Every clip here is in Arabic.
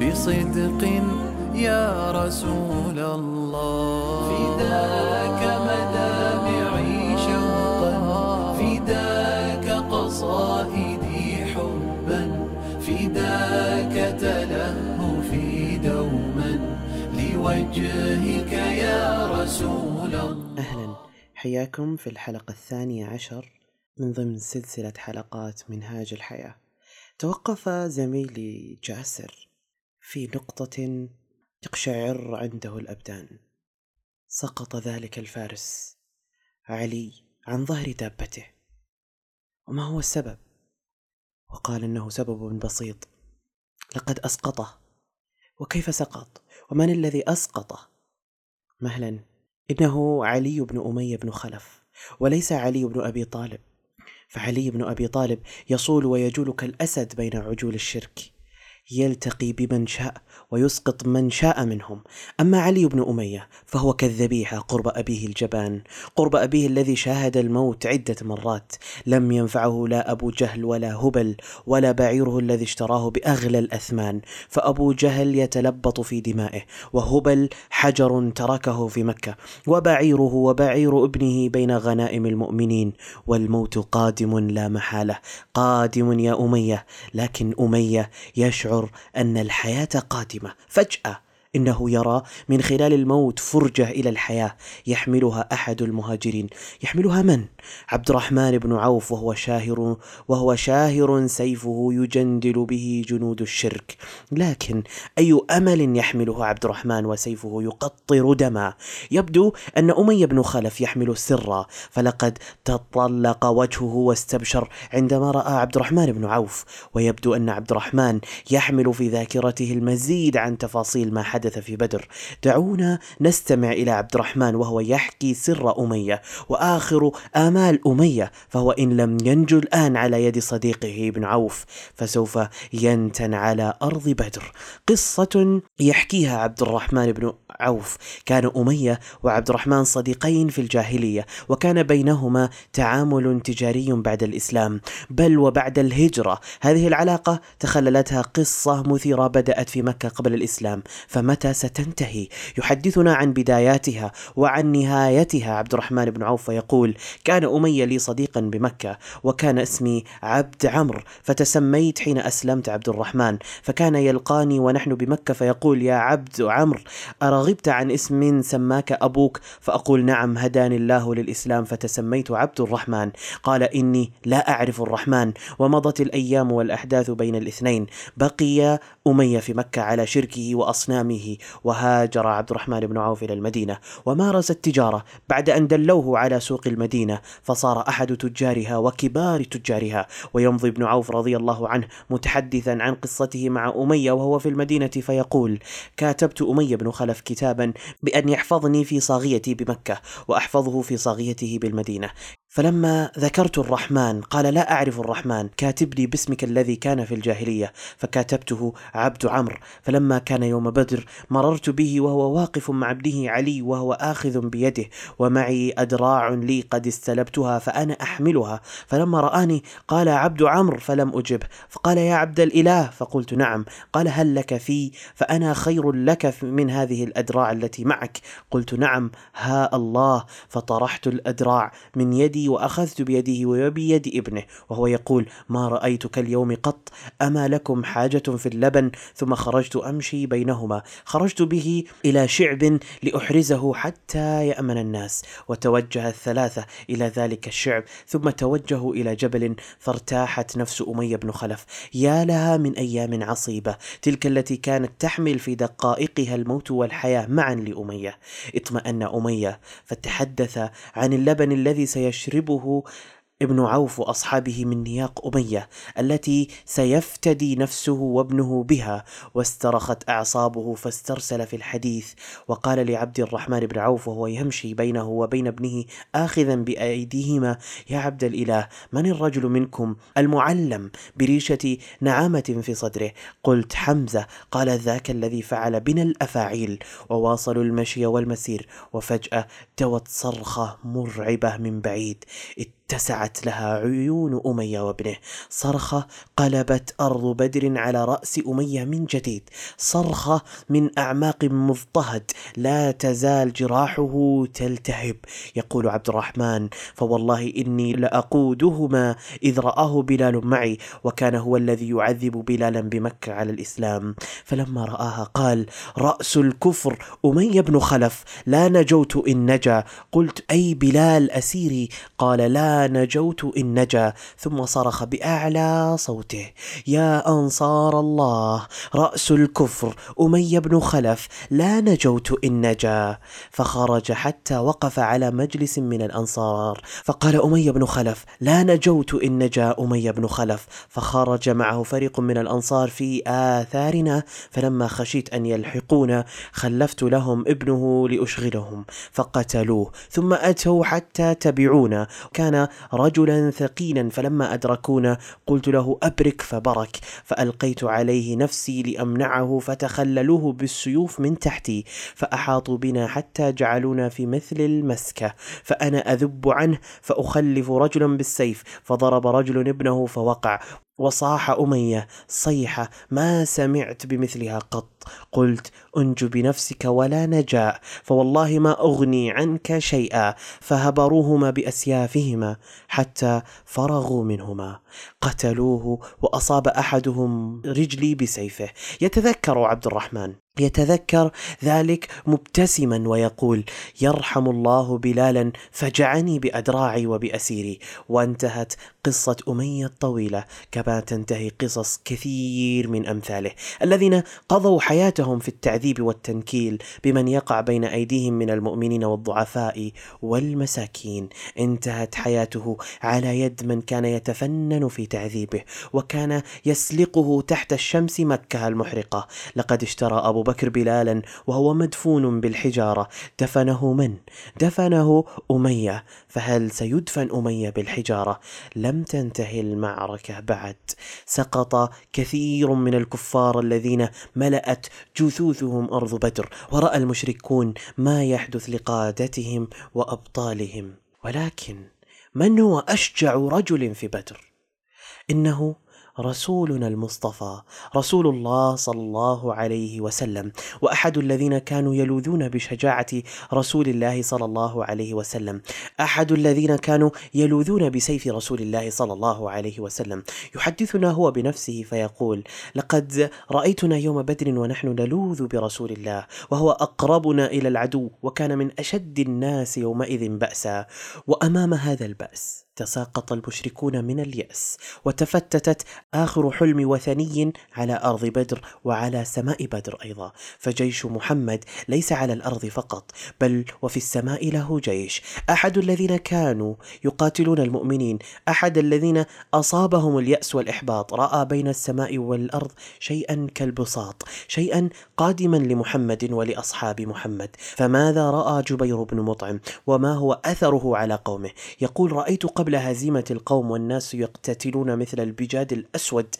بصدق يا رسول الله. فداك مدامعي شوقا فداك قصائدي حبا فداك تلهفي دوما. لوجهك يا رسول الله. أهلا. حياكم في الحلقة الثانية عشر من ضمن سلسلة حلقات منهاج الحياة. توقف زميلي جاسر. في نقطة تقشعر عنده الأبدان. سقط ذلك الفارس علي عن ظهر دابته. وما هو السبب؟ وقال إنه سبب بسيط. لقد أسقطه. وكيف سقط؟ ومن الذي أسقطه؟ مهلا انه علي بن أمية بن خلف وليس علي بن أبي طالب. فعلي بن أبي طالب يصول ويجول كالأسد بين عجول الشرك. يلتقي بمن شاء. ويسقط من شاء منهم. أما علي بن أمية فهو كالذبيحة قرب أبيه الجبان قرب أبيه الذي شاهد الموت عدة مرات. لم ينفعه لا أبو جهل ولا هبل ولا بعيره الذي اشتراه بأغلى الأثمان. فأبو جهل يتلبط في دمائه وهبل حجر تركه في مكة. وبعيره وبعير ابنه بين غنائم المؤمنين. والموت قادم لا محالة. قادم يا أمية لكن أمية يشعر أن الحياة قادمة. فجأة إنه يرى من خلال الموت فرجة إلى الحياة يحملها أحد المهاجرين. يحملها من؟ عبد الرحمن بن عوف وهو شاهر وهو شاهر سيفه يجندل به جنود الشرك. لكن أي أمل يحمله عبد الرحمن وسيفه يقطر دما؟ يبدو أن أمية بن خلف يحمل سرا فلقد تطلق وجهه واستبشر عندما رأى عبد الرحمن بن عوف. ويبدو أن عبد الرحمن يحمل في ذاكرته المزيد عن تفاصيل ما حدث حدث في بدر. دعونا نستمع إلى عبد الرحمن وهو يحكي سر أمية وآخر آمال أمية فهو إن لم ينجو الآن على يد صديقه ابن عوف فسوف ينتن على أرض بدر. قصة يحكيها عبد الرحمن بن عوف. كان أمية وعبد الرحمن صديقين في الجاهلية وكان بينهما تعامل تجاري بعد الإسلام بل وبعد الهجرة. هذه العلاقة تخللتها قصة مثيرة بدأت في مكة قبل الإسلام فمتى ستنتهي. يحدثنا عن بداياتها وعن نهايتها. عبد الرحمن بن عوف يقول كان أمية لي صديقا بمكة وكان اسمي عبد عمرو فتسميت حين أسلمت عبد الرحمن فكان يلقاني ونحن بمكة فيقول يا عبد عمرو أرغبت عن اسم سماك أبوك؟ فأقول نعم هداني الله للإسلام فتسميت عبد الرحمن قال إني لا أعرف الرحمن ومضت الأيام والأحداث بين الاثنين. بقي أمية في مكة على شركه وأصنامه وهاجر عبد الرحمن بن عوف إلى المدينة ومارس التجارة بعد أن دلوه على سوق المدينة فصار أحد تجارها وكبار تجارها. ويمضي ابن عوف رضي الله عنه متحدثا عن قصته مع أمية وهو في المدينة فيقول كاتبت أمية بن خلف كتابا بأن يحفظني في صاغيتي بمكة وأحفظه في صاغيته بالمدينة. فلما ذكرت الرحمن قال لا أعرف الرحمن كاتبني باسمك الذي كان في الجاهلية فكاتبته عبد عمرو. فلما كان يوم بدر مررت به وهو واقف مع ابنه علي وهو آخذ بيده ومعي أدراع لي قد استلبتها فأنا أحملها. فلما رآني قال عبد عمرو فلم أجب. فقال يا عبد الإله فقلت نعم. قال هل لك في؟ فأنا خير لك من هذه الأدراع التي معك. قلت نعم ها الله. فطرحت الأدراع من يدي وأخذت بيده وبيد ابنه. وهو يقول ما رأيتك اليوم قط؟ أما لكم حاجة في اللبن؟ ثم خرجت أمشي بينهما. خرجت به إلى شعب لأحرزه حتى يأمن الناس. وتوجه الثلاثة إلى ذلك الشعب. ثم توجهوا إلى جبل فارتاحت نفس أمية بن خلف. يا لها من أيام عصيبة. تلك التي كانت تحمل في دقائقها الموت والحياة معا لأمية. اطمأن أمية فتحدث عن اللبن الذي سيشربه ابن عوف وأصحابه من نياق أمية التي سيفتدي نفسه وابنه بها واسترخت أعصابه فاسترسل في الحديث. وقال لعبد الرحمن بن عوف وهو يمشي بينه وبين ابنه اخذا بأيديهما يا عبد الإله من الرجل منكم المعلم بريشة نعامة في صدره؟ قلت حمزة. قال ذاك الذي فعل بنا الأفاعيل وواصلوا المشي والمسير وفجأة توت صرخة مرعبة من بعيد. اتسعت لها عيون أمية وابنه. صرخة قلبت أرض بدر على رأس أمية من جديد. صرخة من أعماق مضطهد. لا تزال جراحه تلتهب. يقول عبد الرحمن فوالله إني لأقودهما إذ رآه بلال معي وكان هو الذي يعذب بلالا بمكة على الإسلام. فلما رآها قال رأس الكفر أمية بن خلف لا نجوت إن نجا. قلت أي بلال أسيري؟ قال لا نجوت إن نجا ثم صرخ بأعلى صوته. يا أنصار الله رأس الكفر أمي بن خلف لا نجوت إن نجا. فخرج حتى وقف على مجلس من الأنصار. فقال أمي بن خلف لا نجوت إن نجا أمي بن خلف. فخرج معه فريق من الأنصار في آثارنا. فلما خشيت أن يلحقونا خلفت لهم ابنه لأشغلهم فقتلوه. ثم أتوا حتى تبعونا. كان رجلا ثقيلا فلما أدركونا قلت له أبرك فبرك فألقيت عليه نفسي لأمنعه فتخللوه بالسيوف من تحتي فأحاطوا بنا حتى جعلونا في مثل المسكة فأنا أذب عنه فأخلف رجلا بالسيف فضرب رجل ابنه فوقع. وصاح أمية صيحة ما سمعت بمثلها قط. قلت أنج بنفسك ولا نجاء فوالله ما أغني عنك شيئا. فهبروهما بأسيافهما حتى فرغوا منهما. قتلوه وأصاب أحدهم رجلي بسيفه. يتذكر عبد الرحمن. يتذكر ذلك مبتسما ويقول يرحم الله بلالا فجعني بأدراعي وبأسيري وانتهت قصة أمية الطويلة. كما تنتهي قصص كثير من أمثاله. الذين قضوا حياتهم في التعذيب والتنكيل بمن يقع بين أيديهم من المؤمنين والضعفاء والمساكين. انتهت حياته على يد من كان يتفنن في تعذيبه وكان يسلقه تحت الشمس مكة المحرقة. لقد اشترى أبو بكر بلالا وهو مدفون بالحجارة. دفنه من؟ دفنه أمية. فهل سيدفن أمية بالحجارة؟ لم تنتهي المعركة بعد سقط كثير من الكفار الذين ملأت جثوثهم أرض بدر ورأى المشركون ما يحدث لقادتهم وأبطالهم ولكن من هو أشجع رجل في بدر؟ إنه رسولنا المصطفى رسول الله صلى الله عليه وسلم وأحد الذين كانوا يلوذون بشجاعة رسول الله صلى الله عليه وسلم. أحد الذين كانوا يلوذون بسيف رسول الله صلى الله عليه وسلم. يحدثنا هو بنفسه فيقول لقد رأيتنا يوم بدر ونحن نلوذ برسول الله وهو أقربنا إلى العدو وكان من أشد الناس يومئذ بأسا وأمام هذا البأس تساقط المشركون من اليأس وتفتتت آخر حلم وثني على أرض بدر وعلى سماء بدر أيضا. فجيش محمد ليس على الأرض فقط بل وفي السماء له جيش. أحد الذين كانوا يقاتلون المؤمنين أحد الذين أصابهم اليأس والإحباط رأى بين السماء والأرض شيئا كالبساط شيئا قادما لمحمد ولأصحاب محمد. فماذا رأى جبير بن مطعم؟ وما هو أثره على قومه؟ يقول رأيت قبل قبل هزيمة القوم والناس يقتتلون مثل البجاد الأسود.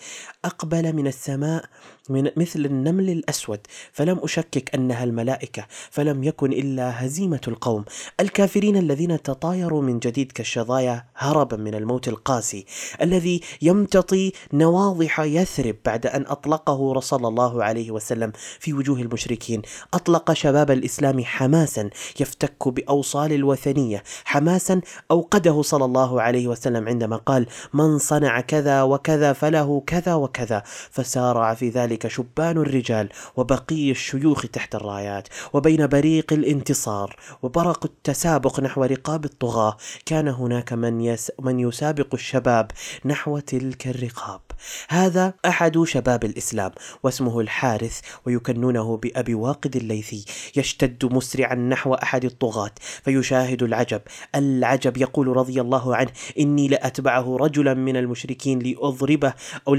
أقبل من السماء من مثل النمل الأسود فلم أشكك أنها الملائكة فلم يكن إلا هزيمة القوم. الكافرين الذين تطايروا من جديد كالشظايا هربا من الموت القاسي الذي يمتطي نواضح يثرب بعد أن أطلقه صلى الله عليه وسلم في وجوه المشركين. أطلق شباب الإسلام حماسا يفتك بأوصال الوثنية حماسا أوقده صلى الله عليه وسلم عندما قال من صنع كذا وكذا فله كذا وكذا وكذا فسارع في ذلك شبان الرجال وبقي الشيوخ تحت الرايات وبين بريق الانتصار وبرق التسابق نحو رقاب الطغاة. كان هناك من, يس من يسابق الشباب نحو تلك الرقاب. هذا أحد شباب الإسلام واسمه الحارث ويكنونه بأبي واقد الليثي. يشتد مسرعا نحو أحد الطغاة فيشاهد العجب. العجب يقول رضي الله عنه إني لأتبعه رجلا من المشركين لأضربه أو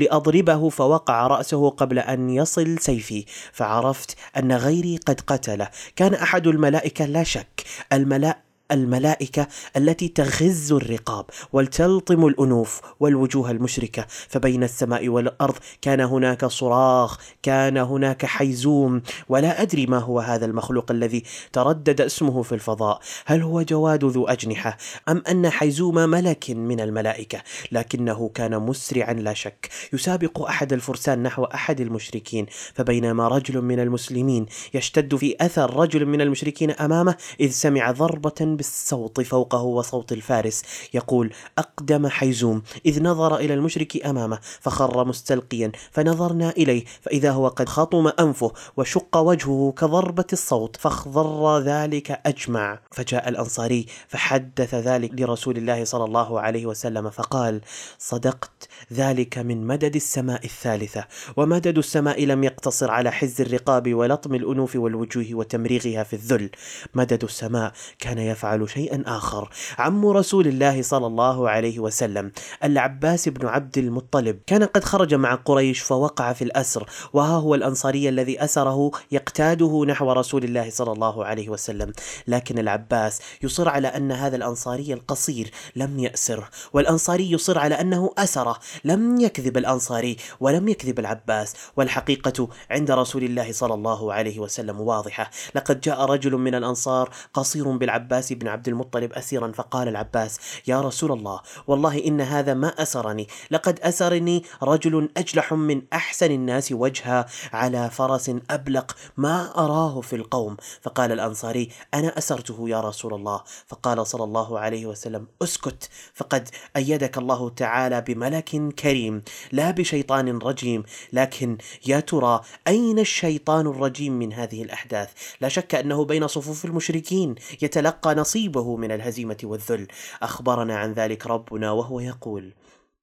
لأضربه فوقع رأسه قبل أن يصل سيفي فعرفت أن غيري قد قتله. كان أحد الملائكة لا شك. الملائكة الملائكة التي تغز الرقاب وتلطم الأنوف والوجوه المشركة. فبين السماء والأرض كان هناك صراخ كان هناك حيزوم. ولا أدري ما هو هذا المخلوق الذي تردد اسمه في الفضاء. هل هو جواد ذو أجنحة أم أن حيزوم ملك من الملائكة؟ لكنه كان مسرعا لا شك. يسابق أحد الفرسان نحو أحد المشركين. فبينما رجل من المسلمين يشتد في أثر رجل من المشركين أمامه إذ سمع ضربة بالصوت فوقه وصوت الفارس. يقول أقدم حيزوم إذ نظر إلى المشرك أمامه فخر مستلقيا فنظرنا إليه فإذا هو قد خطم أنفه وشق وجهه كضربة الصوت فاخضر ذلك أجمع. فجاء الأنصاري فحدث ذلك لرسول الله صلى الله عليه وسلم فقال صدقت ذلك من مدد السماء الثالثة ومدد السماء لم يقتصر على حز الرقاب ولطم الأنوف والوجوه وتمريغها في الذل. مدد السماء كان يفعل يفعل شيئا آخر. عم رسول الله صلى الله عليه وسلم العباس بن عبد المطلب كان قد خرج مع قريش فوقع في الأسر وها هو الأنصاري الذي أسره يقتاده نحو رسول الله صلى الله عليه وسلم. لكن العباس يصر على أن هذا الأنصاري القصير لم يأسره والأنصاري يصر على أنه أسره لم يكذب الأنصاري ولم يكذب العباس. والحقيقة عند رسول الله صلى الله عليه وسلم واضحة. لقد جاء رجل من الأنصار قصير بالعباس بن عبد المطلب أسيرا فقال العباس يا رسول الله والله إن هذا ما أسرني. لقد أسرني رجل أجلح من أحسن الناس وجها على فرس أبلق ما أراه في القوم. فقال الأنصاري أنا أسرته يا رسول الله. فقال صلى الله عليه وسلم أسكت فقد أيدك الله تعالى بملك كريم لا بشيطان رجيم. لكن يا ترى أين الشيطان الرجيم من هذه الأحداث؟ لا شك أنه بين صفوف المشركين. يتلقى نصيبه من الهزيمة والذل. أخبرنا عن ذلك ربنا وهو يقول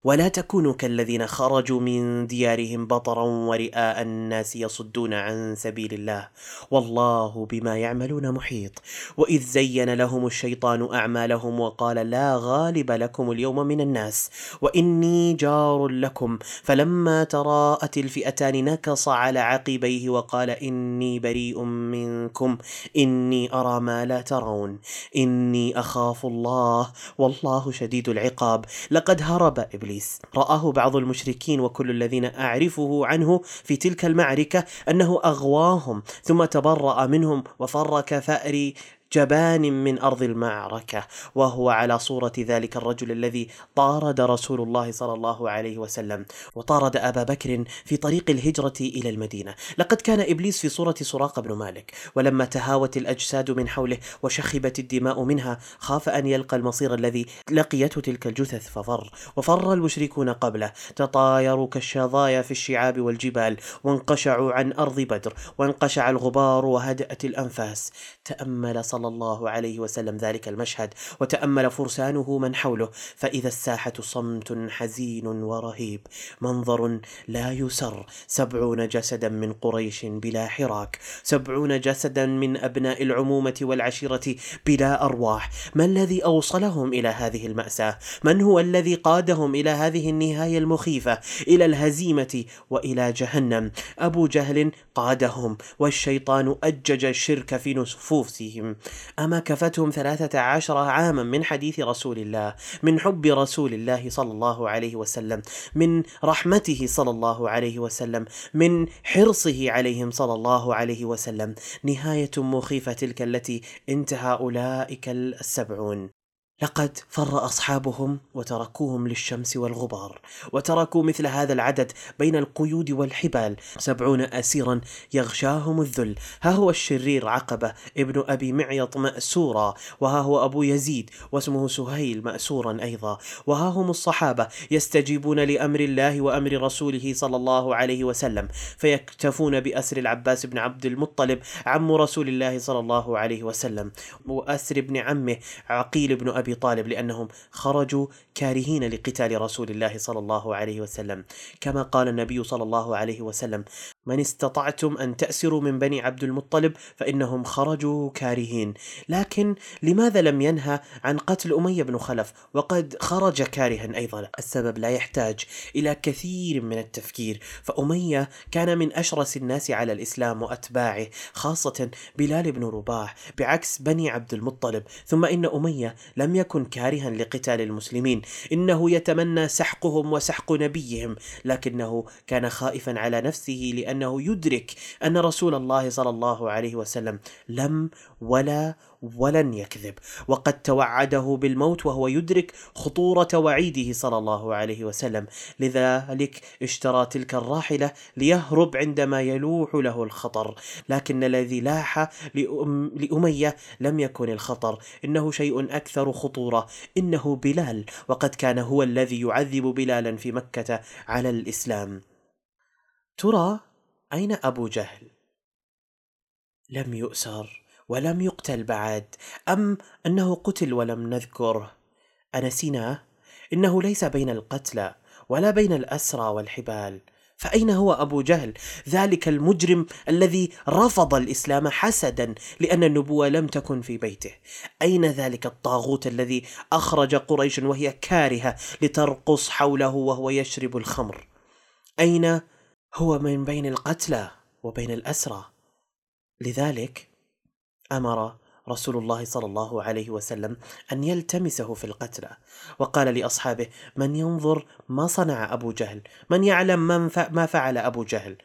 ولا تكونوا كالذين خرجوا من ديارهم بطرا ورئاء الناس يصدون عن سبيل الله. والله بما يعملون محيط. وإذ زين لهم الشيطان أعمالهم وقال لا غالب لكم اليوم من الناس وإني جار لكم. فلما تراءت الفئتان نكص على عقبيه وقال إني بريء منكم. إني أرى ما لا ترون. إني أخاف الله. والله شديد العقاب. لقد هرب إبليس. إبليس. رآه بعض المشركين وكل الذين أعرفه عنه في تلك المعركة أنه أغواهم ثم تبرأ منهم وفر كفأر جبان من أرض المعركة وهو على صورة ذلك الرجل الذي طارد رسول الله صلى الله عليه وسلم وطارد أبا بكر في طريق الهجرة إلى المدينة. لقد كان إبليس في صورة سراقه بن مالك ولما تهاوت الأجساد من حوله وشخبت الدماء منها خاف أن يلقى المصير الذي لقيته تلك الجثث ففر وفر المشركون قبله. تطايروا كالشظايا في الشعاب والجبال وانقشعوا عن أرض بدر وانقشع الغبار وهدأت الأنفاس. تأمل صلى صلى الله عليه وسلم ذلك المشهد وتأمل فرسانه من حوله فإذا الساحة صمت حزين ورهيب. منظر لا يسر. سبعون جسدا من قريش بلا حراك. سبعون جسدا من أبناء العمومة والعشيرة بلا أرواح. ما الذي أوصلهم إلى هذه المأساة؟ من هو الذي قادهم إلى هذه النهاية المخيفة؟ إلى الهزيمة وإلى جهنم. أبو جهل قادهم والشيطان أجج الشرك في نفوسهم أما كفتهم ثلاثة عشر عاما من حديث رسول الله من حب رسول الله صلى الله عليه وسلم من رحمته صلى الله عليه وسلم من حرصه عليهم صلى الله عليه وسلم. نهاية مخيفة تلك التي انتهى أولئك السبعون. لقد فر أصحابهم وتركوهم للشمس والغبار وتركوا مثل هذا العدد بين القيود والحبال سبعون أسيرا يغشاهم الذل. ها هو الشرير عقبة ابن أبي معيط مأسورا وها هو أبو يزيد واسمه سهيل مأسورا أيضا. وها هم الصحابة يستجيبون لأمر الله وأمر رسوله صلى الله عليه وسلم فيكتفون بأسر العباس بن عبد المطلب عم رسول الله صلى الله عليه وسلم وأسر ابن عمه عقيل بن طالب لأنهم خرجوا كارهين لقتال رسول الله صلى الله عليه وسلم. كما قال النبي صلى الله عليه وسلم من استطعتم أن تأسروا من بني عبد المطلب فإنهم خرجوا كارهين، لكن لماذا لم ينهى عن قتل أمية بن خلف؟ وقد خرج كارها أيضا؟ السبب لا يحتاج إلى كثير من التفكير، فأمية كان من أشرس الناس على الإسلام وأتباعه، خاصة بلال بن رباح، بعكس بني عبد المطلب، ثم إن أمية لم يكن كارها لقتال المسلمين، إنه يتمنى سحقهم وسحق نبيهم، لكنه كان خائفا على نفسه لأنه يدرك أن رسول الله صلى الله عليه وسلم لم ولا ولن يكذب. وقد توعده بالموت وهو يدرك خطورة وعيده صلى الله عليه وسلم. لذلك اشترى تلك الراحلة ليهرب عندما يلوح له الخطر. لكن الذي لاح لأم لأمية لم يكن الخطر. إنه شيء أكثر خطورة. إنه بلال. وقد كان هو الذي يعذب بلالا في مكة على الإسلام. ترى أين أبو جهل؟ لم يؤسر. ولم يقتل بعد أم أنه قتل ولم نذكره أنسيناه؟ إنه ليس بين القتلى ولا بين الأسرى والحبال فأين هو أبو جهل؟ ذلك المجرم الذي رفض الإسلام حسدا لأن النبوة لم تكن في بيته. أين ذلك الطاغوت الذي أخرج قريش وهي كارهة لترقص حوله وهو يشرب الخمر؟ أين هو من بين القتلى وبين الأسرى؟ لذلك أمر رسول الله صلى الله عليه وسلم أن يلتمسه في القتلى. وقال لأصحابه من ينظر ما صنع أبو جهل من يعلم من. ما فعل أبو جهل.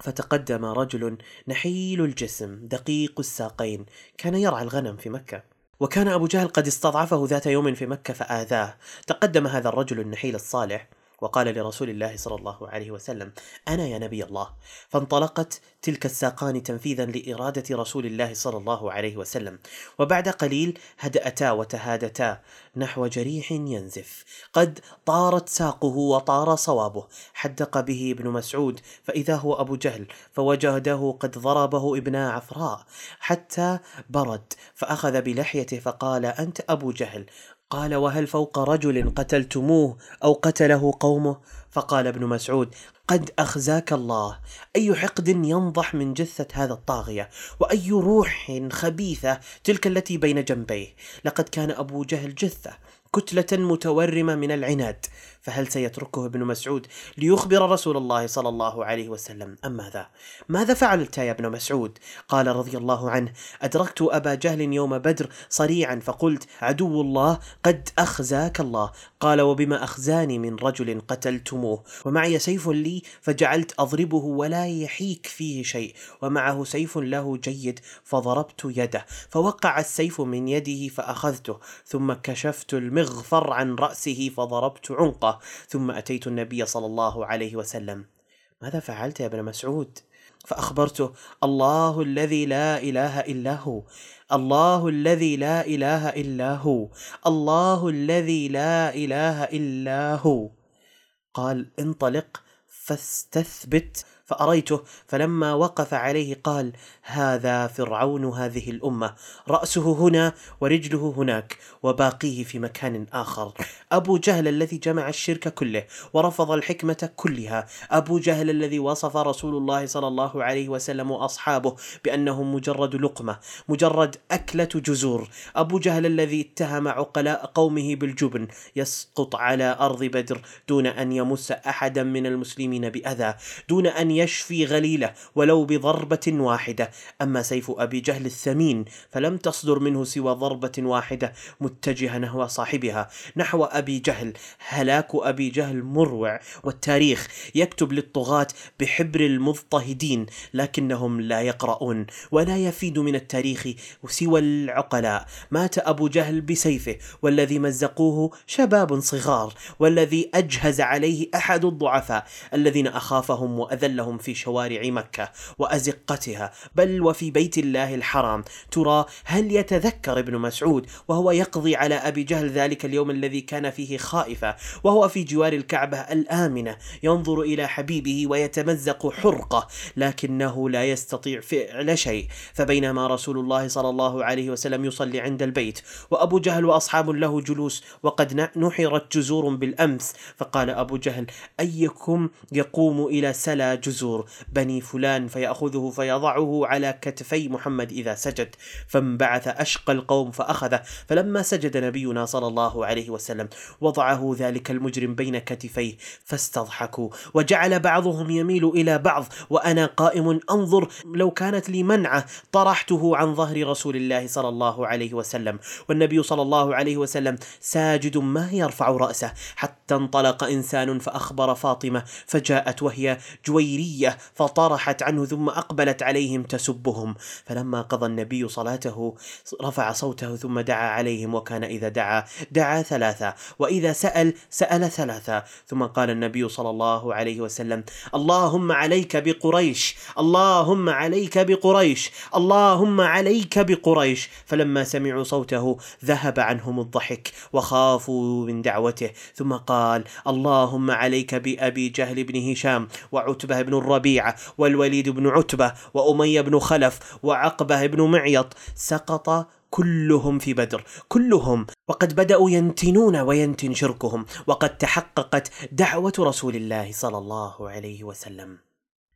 فتقدم رجل نحيل الجسم دقيق الساقين كان يرعى الغنم في مكة. وكان أبو جهل قد استضعفه ذات يوم في مكة فآذاه. تقدم هذا الرجل النحيل الصالح وقال لرسول الله صلى الله عليه وسلم أنا يا نبي الله. فانطلقت تلك الساقان تنفيذا لإرادة رسول الله صلى الله عليه وسلم. وبعد قليل هدأتا وتهادتا نحو جريح ينزف. قد طارت ساقه وطار صوابه. حدق به ابن مسعود فإذا هو أبو جهل فوجده قد ضربه ابن عفراء حتى برد فأخذ بلحيته فقال أنت أبو جهل. قال وهل فوق رجل قتلتموه أو قتله قومه؟ فقال ابن مسعود قد أخزاك الله. أي حقد ينضح من جثة هذا الطاغية؟ وأي روح خبيثة تلك التي بين جنبيه؟ لقد كان أبو جهل جثة كتلة متورمة من العناد. فهل سيتركه ابن مسعود ليخبر رسول الله صلى الله عليه وسلم أم ماذا؟ ماذا فعلت يا ابن مسعود؟ قال رضي الله عنه أدركت أبا جهل يوم بدر صريعا فقلت عدو الله قد أخزاك الله قال وبما أخزاني من رجل قتلتموه ومعي سيف لي فجعلت أضربه ولا يحيك فيه شيء ومعه سيف له جيد فضربت يده فوقع السيف من يده فأخذته ثم كشفت المغفر عن رأسه فضربت عنقه ثم أتيت النبي صلى الله عليه وسلم. ماذا فعلت يا ابن مسعود؟ فأخبرته الله الذي لا إله إلا هو الله الذي لا إله إلا هو الله الذي لا إله إلا هو. قال انطلق فاستثبت فأريته فلما وقف عليه قال هذا فرعون هذه الأمة. رأسه هنا ورجله هناك وباقيه في مكان آخر. أبو جهل الذي جمع الشرك كله ورفض الحكمة كلها. أبو جهل الذي وصف رسول الله صلى الله عليه وسلم وأصحابه بأنهم مجرد لقمة مجرد أكلة جزور. أبو جهل الذي اتهم عقلاء قومه بالجبن يسقط على أرض بدر دون أن يمس أحدا من المسلمين بأذى دون أن يشفي غليله ولو بضربة واحدة. أما سيف أبي جهل الثمين فلم تصدر منه سوى ضربة واحدة متجهة نحو صاحبها. نحو أبي جهل هلاك أبي جهل مروع. والتاريخ يكتب للطغاة بحبر المضطهدين لكنهم لا يقرؤون ولا يفيد من التاريخ سوى العقلاء. مات أبو جهل بسيفه والذي مزقوه شباب صغار والذي أجهز عليه أحد الضعفاء الذين أخافهم وأذلهم في شوارع مكة وأزقتها بل وفي بيت الله الحرام. ترى هل يتذكر ابن مسعود وهو يقضي على أبي جهل ذلك اليوم الذي كان فيه خائفا وهو في جوار الكعبة الآمنة ينظر إلى حبيبه ويتمزق حرقة لكنه لا يستطيع فعل شيء. فبينما رسول الله صلى الله عليه وسلم يصلي عند البيت وأبو جهل وأصحاب له جلوس وقد نحرت جزور بالأمس. فقال أبو جهل أيكم يقوم إلى سلا جزور بني فلان فيأخذه فيضعه على كتفي محمد إذا سجد فانبعث أشقى القوم فأخذه فلما سجد نبينا صلى الله عليه وسلم وضعه ذلك المجرم بين كتفيه فاستضحكوا وجعل بعضهم يميل إلى بعض وأنا قائم أنظر لو كانت لي منعة طرحته عن ظهر رسول الله صلى الله عليه وسلم والنبي صلى الله عليه وسلم ساجد ما يرفع رأسه حتى انطلق إنسان فأخبر فاطمة فجاءت وهي جويرية فطرحت عنه ثم أقبلت عليهم تسبهم. فلما قضى النبي صلاته رفع صوته ثم دعا عليهم وكان إذا دعا دعا ثلاثة وإذا سأل سأل ثلاثة. ثم قال النبي صلى الله عليه وسلم اللهم عليك بقريش اللهم عليك بقريش اللهم عليك بقريش. فلما سمعوا صوته ذهب عنهم الضحك وخافوا من دعوته. ثم قال اللهم عليك بأبي جهل بن هشام وعتبة بن الربيعة والوليد بن عتبة وأمية بن خلف وعقبة بن معيط سقط كلهم في بدر كلهم. وقد بدأوا ينتنون وينتن شركهم وقد تحققت دعوة رسول الله صلى الله عليه وسلم.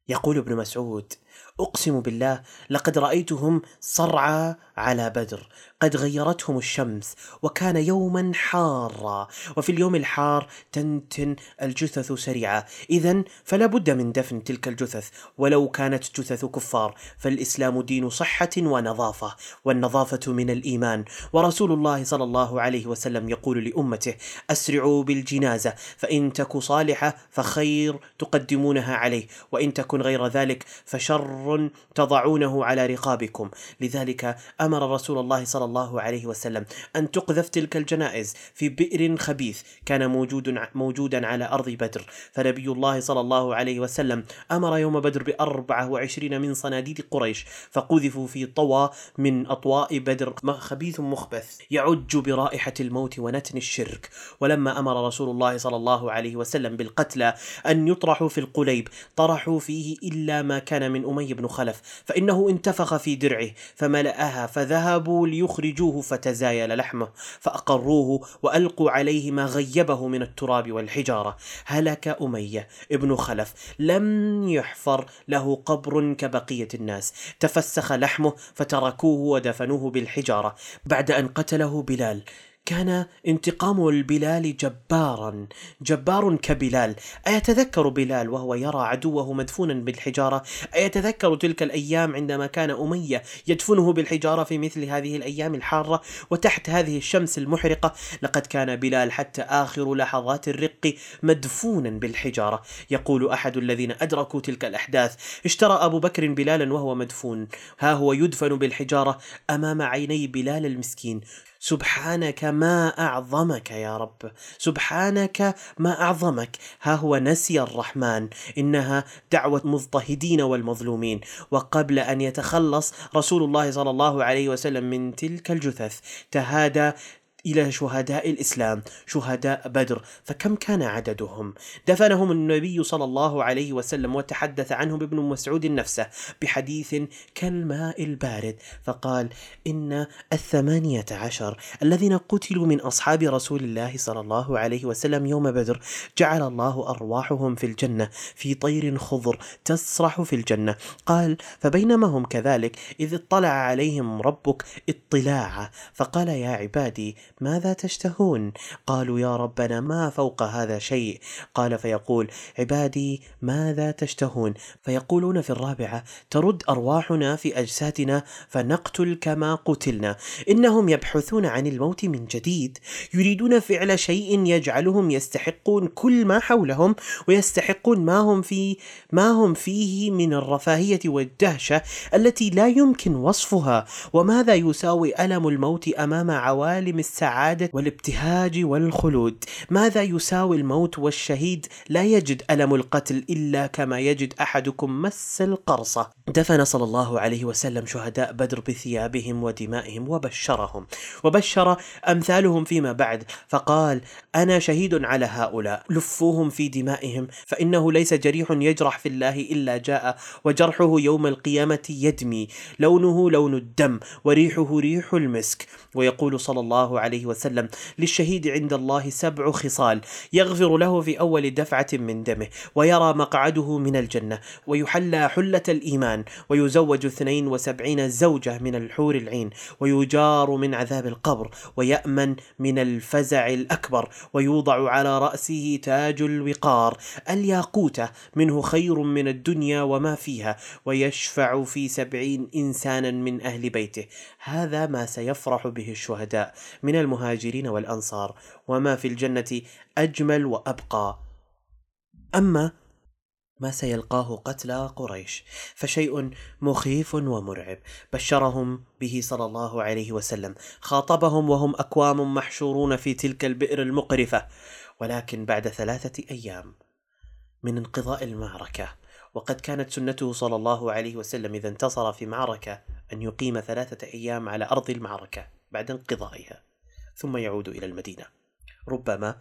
يقول ابن مسعود أقسم بالله لقد رأيتهم صرعى على بدر. قد غيرتهم الشمس وكان يوما حارا وفي اليوم الحار تنتن الجثث سريعة. اذا فلا بد من دفن تلك الجثث. ولو كانت جثث كفار فالإسلام دين صحة ونظافة والنظافة من الإيمان. ورسول الله صلى الله عليه وسلم يقول لأمته أسرعوا بالجنازة فإن تك صالحة فخير تقدمونها عليه وإن تكن غير ذلك فشر تضعونه على رقابكم. لذلك أمر رسول الله صلى الله عليه وسلم أن تقذف تلك الجنائز في بئر خبيث كان موجود موجودا على أرض بدر. فنبي الله صلى الله عليه وسلم أمر يوم بدر بأربعة وعشرين من صناديد قريش فقذفوا في طوى من أطواء بدر. خبيث مخبث يعج برائحة الموت ونتن الشرك. ولما أمر رسول الله صلى الله عليه وسلم بالقتلى أن يطرحوا في القليب طرحوا فيه إلا ما كان من أمية بن خلف فإنه انتفخ في درعه فملأها فذهبوا ليخرجوه فتزايل لحمه فأقروه وألقوا عليه ما غيبه من التراب والحجارة. هلك أمية ابن خلف لم يحفر له قبر كبقية الناس. تفسخ لحمه فتركوه ودفنوه بالحجارة. بعد أن قتله بلال كان انتقام البلال جبارا جبار كبلال. أيتذكر بلال وهو يرى عدوه مدفونا بالحجارة؟ أيتذكر تلك الأيام عندما كان أمية يدفنه بالحجارة في مثل هذه الأيام الحارة وتحت هذه الشمس المحرقة؟ لقد كان بلال حتى آخر لحظات الرق مدفونا بالحجارة. يقول أحد الذين أدركوا تلك الأحداث اشترى أبو بكر بلالا وهو مدفون. ها هو يدفن بالحجارة أمام عيني بلال المسكين. سبحانك ما أعظمك يا رب. سبحانك ما أعظمك. ها هو نسي الرحمن. إنها دعوة المضطهدين والمظلومين. وقبل أن يتخلص رسول الله صلى الله عليه وسلم من تلك الجثث تهادى إلى شهداء الإسلام شهداء بدر فكم كان عددهم؟ دفنهم النبي صلى الله عليه وسلم وتحدث عنهم ابن مسعود نفسه بحديث كالماء البارد فقال إن الثمانية عشر الذين قتلوا من أصحاب رسول الله صلى الله عليه وسلم يوم بدر جعل الله أرواحهم في الجنة في طير خضر تسرح في الجنة. قال فبينما هم كذلك إذ اطلع عليهم ربك اطلاعا. فقال يا عبادي ماذا تشتهون؟ قالوا يا ربنا ما فوق هذا شيء. قال فيقول عبادي ماذا تشتهون؟ فيقولون في الرابعة ترد أرواحنا في أجسادنا فنقتل كما قتلنا. إنهم يبحثون عن الموت من جديد. يريدون فعل شيء يجعلهم يستحقون كل ما حولهم ويستحقون ما هم فيه ما هم فيه من الرفاهية والدهشة التي لا يمكن وصفها. وماذا يساوي ألم الموت أمام عوالم السعاده والابتهاج والخلود. ماذا يساوي الموت والشهيد؟ لا يجد ألم القتل إلا كما يجد أحدكم مس القرصة. دفن صلى الله عليه وسلم شهداء بدر بثيابهم ودمائهم وبشرهم. وبشر أمثالهم فيما بعد. فقال أنا شهيد على هؤلاء. لفوهم في دمائهم. فإنه ليس جريح يجرح في الله إلا جاء وجرحه يوم القيامة يدمي. لونه لون الدم وريحه ريح المسك. ويقول صلى الله عليه وسلم للشهيد عند الله سبع خصال يغفر له في أول دفعة من دمه ويرى مقعده من الجنة ويحلى حلة الإيمان ويزوج اثنين وسبعين زوجة من الحور العين ويجار من عذاب القبر ويأمن من الفزع الأكبر ويوضع على رأسه تاج الوقار الياقوته منه خير من الدنيا وما فيها ويشفع في سبعين إنسانا من أهل بيته هذا ما سيفرح به الشهداء من المهاجرين والأنصار وما في الجنة أجمل وأبقى. أما ما سيلقاه قتلى قريش فشيء مخيف ومرعب. بشرهم به صلى الله عليه وسلم خاطبهم وهم أكوام محشورون في تلك البئر المقرفة. ولكن بعد ثلاثة أيام من انقضاء المعركة وقد كانت سنته صلى الله عليه وسلم إذا انتصر في معركة أن يقيم ثلاثة أيام على أرض المعركة بعد انقضائها ثم يعود إلى المدينة. ربما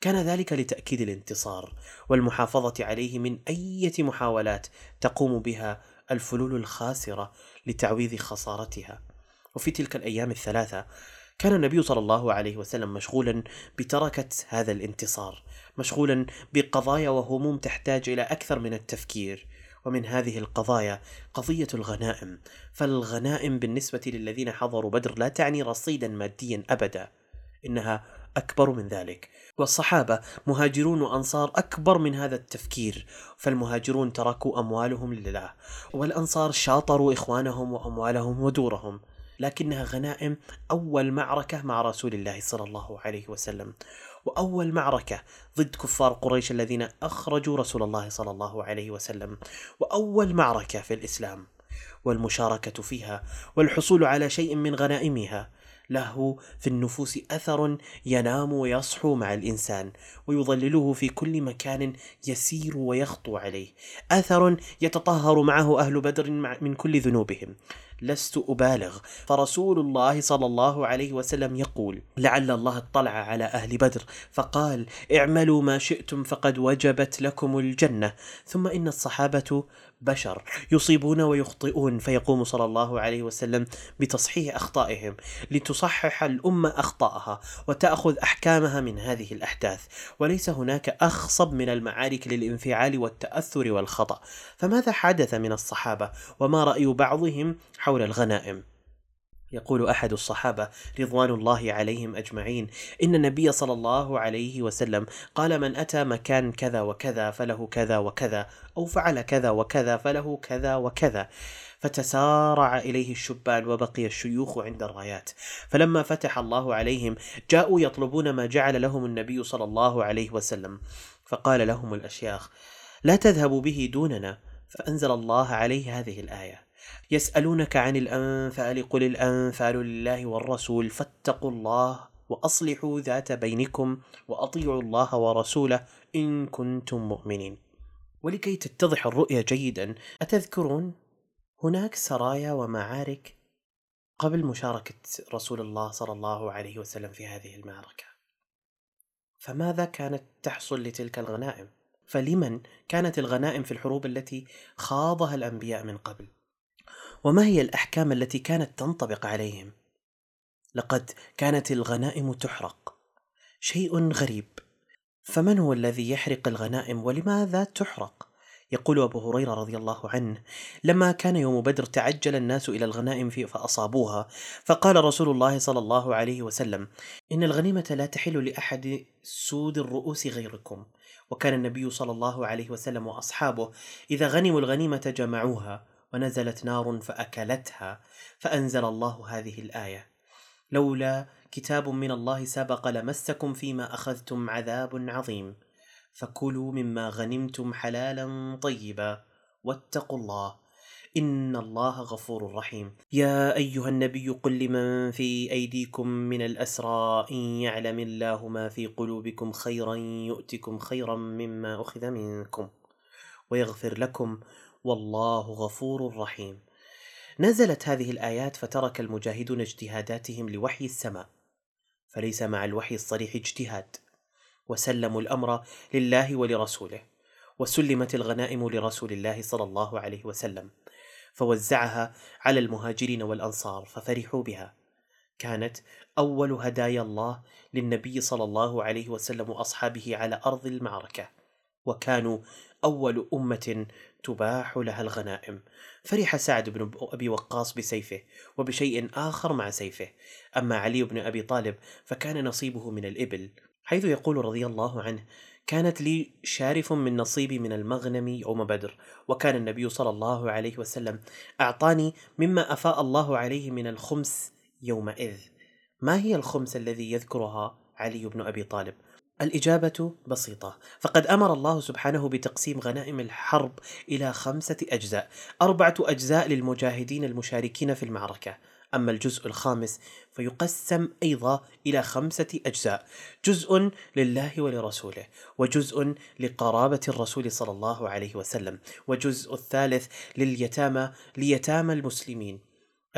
كان ذلك لتأكيد الانتصار والمحافظة عليه من اي محاولات تقوم بها الفلول الخاسرة لتعويض خسارتها. وفي تلك الأيام الثلاثة كان النبي صلى الله عليه وسلم مشغولا بتركة هذا الانتصار. مشغولا بقضايا وهموم تحتاج إلى أكثر من التفكير. ومن هذه القضايا قضية الغنائم. فالغنائم بالنسبة للذين حضروا بدر لا تعني رصيدا ماديا أبدا. إنها أكبر من ذلك. والصحابة مهاجرون وأنصار أكبر من هذا التفكير. فالمهاجرون تركوا أموالهم لله. والأنصار شاطروا إخوانهم وأموالهم ودورهم. لكنها غنائم أول معركة مع رسول الله صلى الله عليه وسلم. وأول معركة ضد كفار قريش الذين أخرجوا رسول الله صلى الله عليه وسلم وأول معركة في الإسلام. والمشاركة فيها والحصول على شيء من غنائمها له في النفوس أثر ينام ويصحو مع الإنسان ويظلله في كل مكان يسير ويخطو عليه. أثر يتطهر معه أهل بدر من كل ذنوبهم. لست أبالغ. فرسول الله صلى الله عليه وسلم يقول لعل الله اطلع على أهل بدر فقال اعملوا ما شئتم فقد وجبت لكم الجنة. ثم إن الصحابة بشر يصيبون ويخطئون فيقوم صلى الله عليه وسلم بتصحيح أخطائهم لتصحح الأمة اخطاءها وتأخذ أحكامها من هذه الأحداث. وليس هناك أخصب من المعارك للانفعال والتأثر والخطأ. فماذا حدث من الصحابة وما رأي بعضهم حول الغنائم؟ يقول أحد الصحابة رضوان الله عليهم أجمعين إن النبي صلى الله عليه وسلم قال من أتى مكان كذا وكذا فله كذا وكذا أو فعل كذا وكذا فله كذا وكذا. فتسارع إليه الشبان وبقي الشيوخ عند الرايات. فلما فتح الله عليهم جاءوا يطلبون ما جعل لهم النبي صلى الله عليه وسلم. فقال لهم الأشياخ لا تذهبوا به دوننا. فأنزل الله عليه هذه الآية. يسألونك عن الأنفال قل الأنفال لله والرسول فاتقوا الله وأصلحوا ذات بينكم وأطيعوا الله ورسوله إن كنتم مؤمنين. ولكي تتضح الرؤية جيدا أتذكرون هناك سرايا ومعارك قبل مشاركة رسول الله صلى الله عليه وسلم في هذه المعركة؟ فماذا كانت تحصل لتلك الغنائم؟ فلمن كانت الغنائم في الحروب التي خاضها الأنبياء من قبل؟ وما هي الأحكام التي كانت تنطبق عليهم؟ لقد كانت الغنائم تحرق. شيء غريب. فمن هو الذي يحرق الغنائم ولماذا تحرق؟ يقول أبو هريرة رضي الله عنه لما كان يوم بدر تعجل الناس إلى الغنائم فأصابوها فقال رسول الله صلى الله عليه وسلم إن الغنيمة لا تحل لأحد سود الرؤوس غيركم. وكان النبي صلى الله عليه وسلم وأصحابه إذا غنموا الغنيمة جمعوها. ونزلت نار فأكلتها فأنزل الله هذه الآية لولا كتاب من الله سبق لمسكم فيما أخذتم عذاب عظيم فكلوا مما غنمتم حلالا طيبا واتقوا الله إن الله غفور رحيم. يا أيها النبي قل لمن في أيديكم من الأسرى إن يعلم الله ما في قلوبكم خيرا يؤتكم خيرا مما أخذ منكم ويغفر لكم والله غفور رحيم. نزلت هذه الآيات فترك المجاهدون اجتهاداتهم لوحي السماء فليس مع الوحي الصريح اجتهاد. وسلموا الأمر لله ولرسوله وسلمت الغنائم لرسول الله صلى الله عليه وسلم فوزعها على المهاجرين والأنصار ففرحوا بها. كانت أول هدايا الله للنبي صلى الله عليه وسلم وأصحابه على أرض المعركة. وكانوا أول أمة تباح لها الغنائم. فرح سعد بن أبي وقاص بسيفه وبشيء آخر مع سيفه. أما علي بن أبي طالب فكان نصيبه من الإبل حيث يقول رضي الله عنه كانت لي شارف من نصيبي من المغنم يوم بدر وكان النبي صلى الله عليه وسلم أعطاني مما أفاء الله عليه من الخمس يومئذ. ما هي الخمس الذي يذكرها علي بن أبي طالب؟ الإجابة بسيطة، فقد أمر الله سبحانه بتقسيم غنائم الحرب إلى خمسة أجزاء، أربعة أجزاء للمجاهدين المشاركين في المعركة، أما الجزء الخامس فيقسم أيضا إلى خمسة أجزاء جزء لله ولرسوله وجزء لقرابة الرسول صلى الله عليه وسلم وجزء الثالث لليتامى ليتامى المسلمين.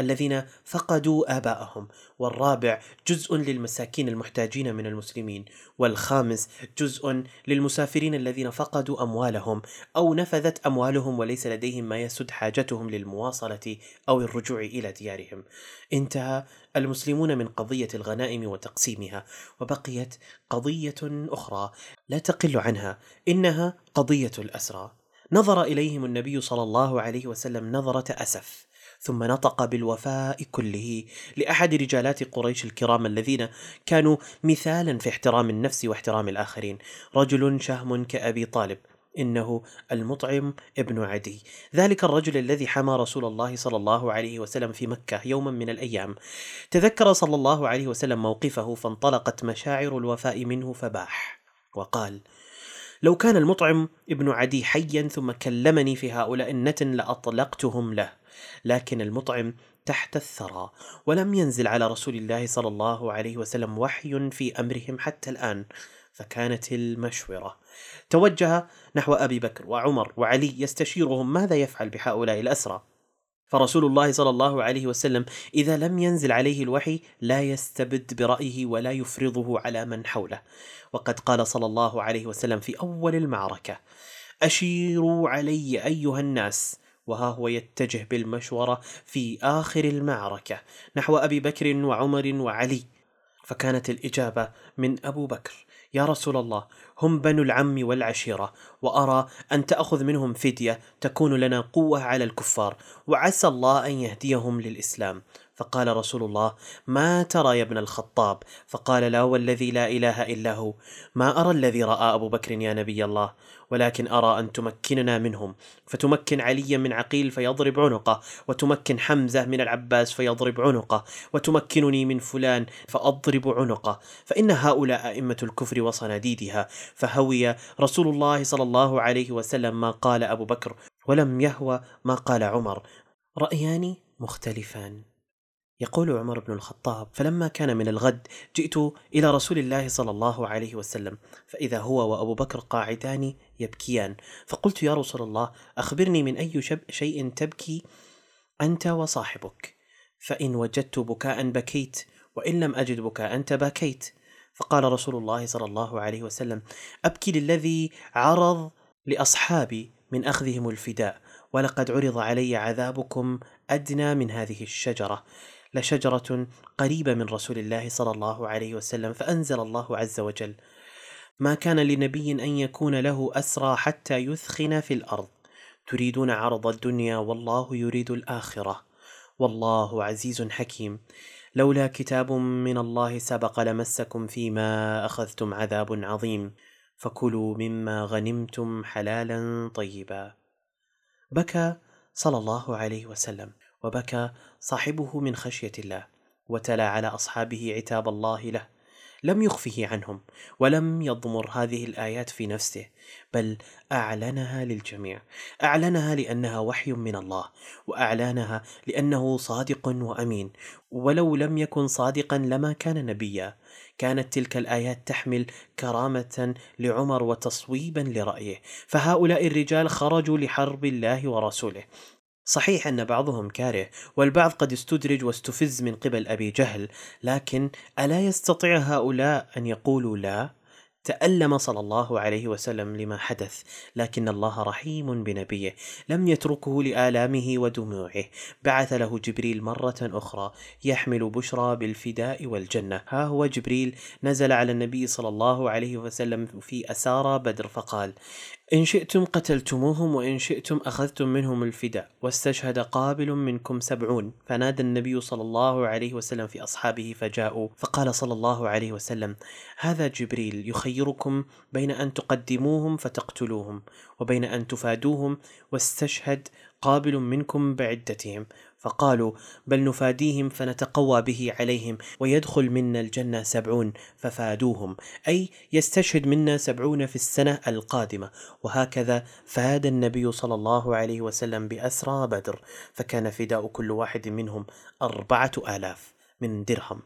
الذين فقدوا آباءهم. والرابع جزء للمساكين المحتاجين من المسلمين. والخامس جزء للمسافرين الذين فقدوا أموالهم أو نفذت أموالهم وليس لديهم ما يسد حاجتهم للمواصلة أو الرجوع إلى ديارهم. انتهى المسلمون من قضية الغنائم وتقسيمها وبقيت قضية أخرى لا تقل عنها إنها قضية الأسرى. نظر إليهم النبي صلى الله عليه وسلم نظرة أسف. ثم نطق بالوفاء كله لأحد رجالات قريش الكرام الذين كانوا مثالا في احترام النفس واحترام الآخرين. رجل شهم كأبي طالب إنه المطعم ابن عدي. ذلك الرجل الذي حمى رسول الله صلى الله عليه وسلم في مكة يوما من الأيام. تذكر صلى الله عليه وسلم موقفه فانطلقت مشاعر الوفاء منه فباح وقال لو كان المطعم ابن عدي حيا ثم كلمني في هؤلاء النتن لأطلقتهم له. لكن المطعم تحت الثرى ولم ينزل على رسول الله صلى الله عليه وسلم وحي في أمرهم حتى الآن فكانت المشورة. توجه نحو أبي بكر وعمر وعلي يستشيرهم ماذا يفعل بهؤلاء الأسرى؟ فرسول الله صلى الله عليه وسلم إذا لم ينزل عليه الوحي لا يستبد برأيه ولا يفرضه على من حوله. وقد قال صلى الله عليه وسلم في أول المعركة أشيروا علي أيها الناس وها هو يتجه بالمشورة في آخر المعركة نحو أبي بكر وعمر وعلي. فكانت الإجابة من أبو بكر يا رسول الله هم بنو العم والعشيرة وأرى أن تأخذ منهم فدية تكون لنا قوة على الكفار وعسى الله أن يهديهم للإسلام. فقال رسول الله ما ترى يا ابن الخطاب؟ فقال لا والذي لا إله إلا هو. ما أرى الذي رأى أبو بكر يا نبي الله ولكن أرى أن تمكننا منهم. فتمكن عليا من عقيل فيضرب عنقه وتمكن حمزة من العباس فيضرب عنقه وتمكنني من فلان فأضرب عنقه. فإن هؤلاء أئمة الكفر وصناديدها فهوي رسول الله صلى الله عليه وسلم ما قال أبو بكر ولم يهوى ما قال عمر. رأيان مختلفان. يقول عمر بن الخطاب فلما كان من الغد جئت إلى رسول الله صلى الله عليه وسلم فإذا هو وأبو بكر قاعدان يبكيان. فقلت يا رسول الله أخبرني من أي شيء تبكي أنت وصاحبك؟ فإن وجدت بكاء بكيت وإن لم أجد بكاء تباكيت فقال رسول الله صلى الله عليه وسلم أبكي للذي عرض لأصحابي من أخذهم الفداء ولقد عرض علي عذابكم أدنى من هذه الشجرة. لشجرة قريبة من رسول الله صلى الله عليه وسلم فأنزل الله عز وجل: ما كان لنبي أن يكون له أسرى حتى يثخن في الأرض، تريدون عرض الدنيا والله يريد الآخرة. والله عزيز حكيم. لولا كتاب من الله سبق لمسكم فيما أخذتم عذاب عظيم. فكلوا مما غنمتم حلالا طيبا. بكى صلى الله عليه وسلم. وبكى صاحبه من خشية الله وتلا على أصحابه عتاب الله له. لم يخفه عنهم ولم يضمر هذه الآيات في نفسه بل أعلنها للجميع. أعلنها لأنها وحي من الله وأعلنها لأنه صادق وأمين. ولو لم يكن صادقا لما كان نبيا كانت تلك الآيات تحمل كرامة لعمر وتصويبا لرأيه. فهؤلاء الرجال خرجوا لحرب الله ورسوله. صحيح أن بعضهم كاره والبعض قد استدرج واستفز من قبل أبي جهل لكن ألا يستطيع هؤلاء أن يقولوا لا؟ تألم صلى الله عليه وسلم لما حدث لكن الله رحيم بنبيه لم يتركه لآلامه ودموعه بعث له جبريل مرة أخرى يحمل بشرى بالفداء والجنة ها هو جبريل نزل على النبي صلى الله عليه وسلم في أسارى بدر فقال إن شئتم قتلتموهم وإن شئتم أخذتم منهم الفداء واستشهد قابل منكم سبعون. فنادى النبي صلى الله عليه وسلم في أصحابه فجاءوا فقال صلى الله عليه وسلم هذا جبريل يخيركم بين أن تقدموهم فتقتلوهم وبين أن تفادوهم واستشهد قابل منكم بعدتهم فقالوا بل نفاديهم فنتقوى به عليهم ويدخل منا الجنة سبعون ففادوهم. أي يستشهد منا سبعون في السنة القادمة. وهكذا فاد النبي صلى الله عليه وسلم بأسرى بدر فكان فداء كل واحد منهم أربعة آلاف من درهم.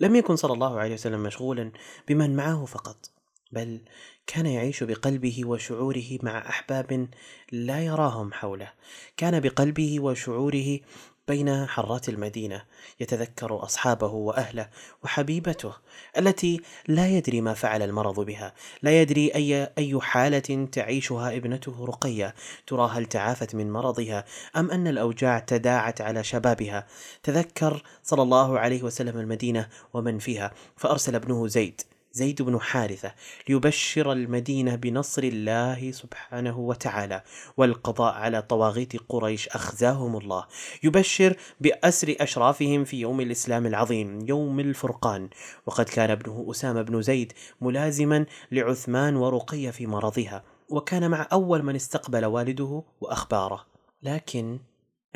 لم يكن صلى الله عليه وسلم مشغولا بمن معه فقط بل كان يعيش بقلبه وشعوره مع أحباب لا يراهم حوله. كان بقلبه وشعوره بين حرات المدينة يتذكر أصحابه وأهله وحبيبته التي لا يدري ما فعل المرض بها. لا يدري أي أي حالة تعيشها ابنته رقية. ترى هل تعافت من مرضها أم أن الأوجاع تداعت على شبابها؟ تذكر صلى الله عليه وسلم المدينة ومن فيها فأرسل ابنه زيد. زيد بن حارثة ليبشر المدينة بنصر الله سبحانه وتعالى والقضاء على طواغيت قريش أخزاهم الله يبشر بأسر أشرافهم في يوم الإسلام العظيم يوم الفرقان وقد كان ابنه أسامة بن زيد ملازما لعثمان ورقية في مرضها وكان مع أول من استقبل والده وأخباره لكن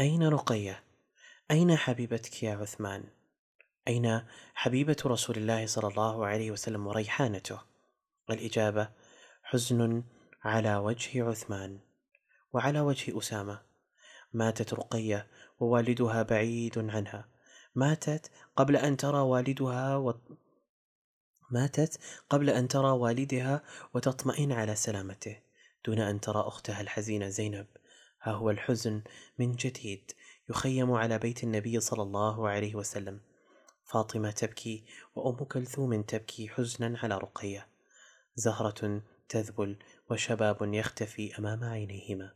أين رقية؟ أين حبيبتك يا عثمان؟ أين حبيبة رسول الله صلى الله عليه وسلم وريحانته؟ الإجابة حزن على وجه عثمان. وعلى وجه أسامة. ماتت رقية ووالدها بعيد عنها. ماتت قبل أن ترى والدها و... ماتت قبل أن ترى والدها وتطمئن على سلامته. دون أن ترى أختها الحزينة زينب. ها هو الحزن من جديد يخيم على بيت النبي صلى الله عليه وسلم. فاطمة تبكي وأم كلثوم تبكي حزنا على رقية. زهرة تذبل وشباب يختفي أمام عينيهما.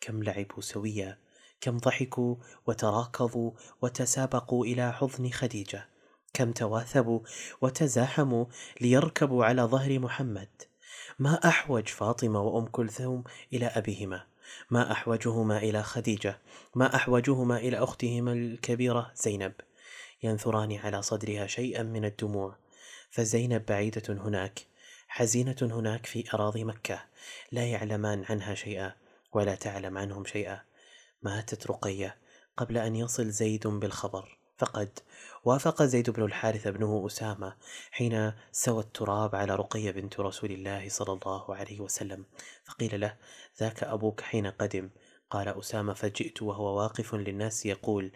كم لعبوا سويا كم ضحكوا وتراكضوا وتسابقوا إلى حضن خديجة. كم تواثبوا وتزاحموا ليركبوا على ظهر محمد. ما أحوج فاطمة وأم كلثوم إلى أبيهما؟ ما أحوجهما إلى خديجة؟ ما أحوجهما إلى أختهما الكبيرة زينب؟ ينثران على صدرها شيئا من الدموع. فزينب بعيدة هناك حزينة هناك في أراضي مكة لا يعلمان عنها شيئا ولا تعلم عنهم شيئا. ماتت رقية قبل أن يصل زيد بالخبر. فقد وافق زيد بن الحارث ابنه أسامة حين سوى التراب على رقية بنت رسول الله صلى الله عليه وسلم. فقيل له ذاك أبوك حين قدم؟ قال أسامة فجئت وهو واقف للناس يقول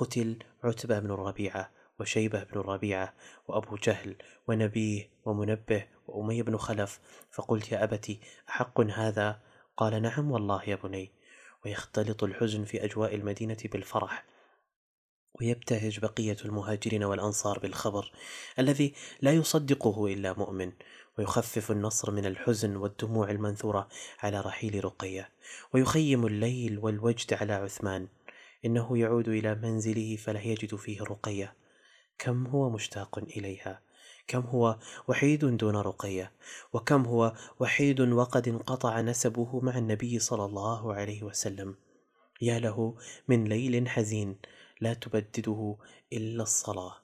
قتل عتبة بن الربيعة وشيبة بن الربيعة وأبو جهل ونبيه ومنبه وأمية بن خلف. فقلت يا أبتي أحق هذا؟ قال نعم والله يا بني. ويختلط الحزن في أجواء المدينة بالفرح. ويبتهج بقية المهاجرين والأنصار بالخبر الذي لا يصدقه إلا مؤمن. ويخفف النصر من الحزن والدموع المنثورة على رحيل رقية. ويخيم الليل والوجد على عثمان. إنه يعود إلى منزله فلا يجد فيه رقية. كم هو مشتاق إليها؟ كم هو وحيد دون رقية؟ وكم هو وحيد وقد انقطع نسبه مع النبي صلى الله عليه وسلم؟ يا له من ليل حزين لا تبدده إلا الصلاة.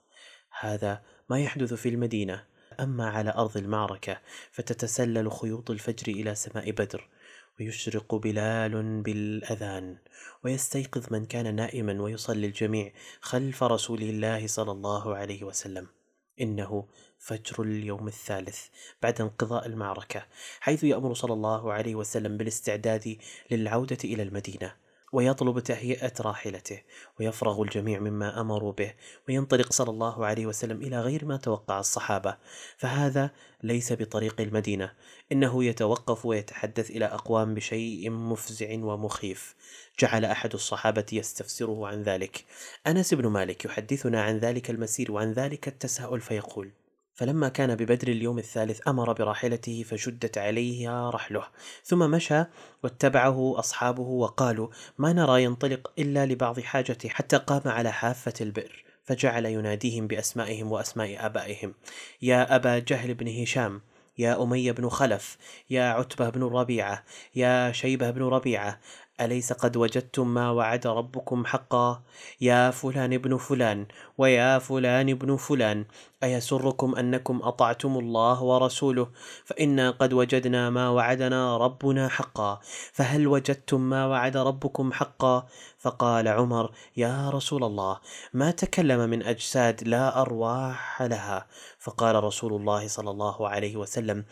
هذا ما يحدث في المدينة. أما على أرض المعركة فتتسلل خيوط الفجر إلى سماء بدر. ويشرق بلال بالأذان ويستيقظ من كان نائما ويصلي الجميع خلف رسول الله صلى الله عليه وسلم. إنه فجر اليوم الثالث بعد انقضاء المعركة حيث يأمر صلى الله عليه وسلم بالاستعداد للعودة إلى المدينة. ويطلب تهيئة راحلته ويفرغ الجميع مما أمروا به وينطلق صلى الله عليه وسلم إلى غير ما توقع الصحابة. فهذا ليس بطريق المدينة إنه يتوقف ويتحدث إلى أقوام بشيء مفزع ومخيف. جعل أحد الصحابة يستفسره عن ذلك. أنس بن مالك يحدثنا عن ذلك المسير وعن ذلك التساؤل فيقول فلما كان ببدر اليوم الثالث أمر براحلته فشدت عليها رحله ثم مشى واتبعه أصحابه وقالوا ما نرى ينطلق إلا لبعض حاجته حتى قام على حافة البئر فجعل يناديهم بأسمائهم وأسماء آبائهم يا أبا جهل بن هشام يا أمية بن خلف يا عتبة بن ربيعة يا شيبة بن ربيعة أليس قد وجدتم ما وعد ربكم حقا؟ يا فلان ابن فلان ويا فلان ابن فلان أيسركم أنكم أطعتم الله ورسوله؟ فإنا قد وجدنا ما وعدنا ربنا حقا. فهل وجدتم ما وعد ربكم حقا؟ فقال عمر يا رسول الله ما تكلم من أجساد لا أرواح لها. فقال رسول الله صلى الله عليه وسلم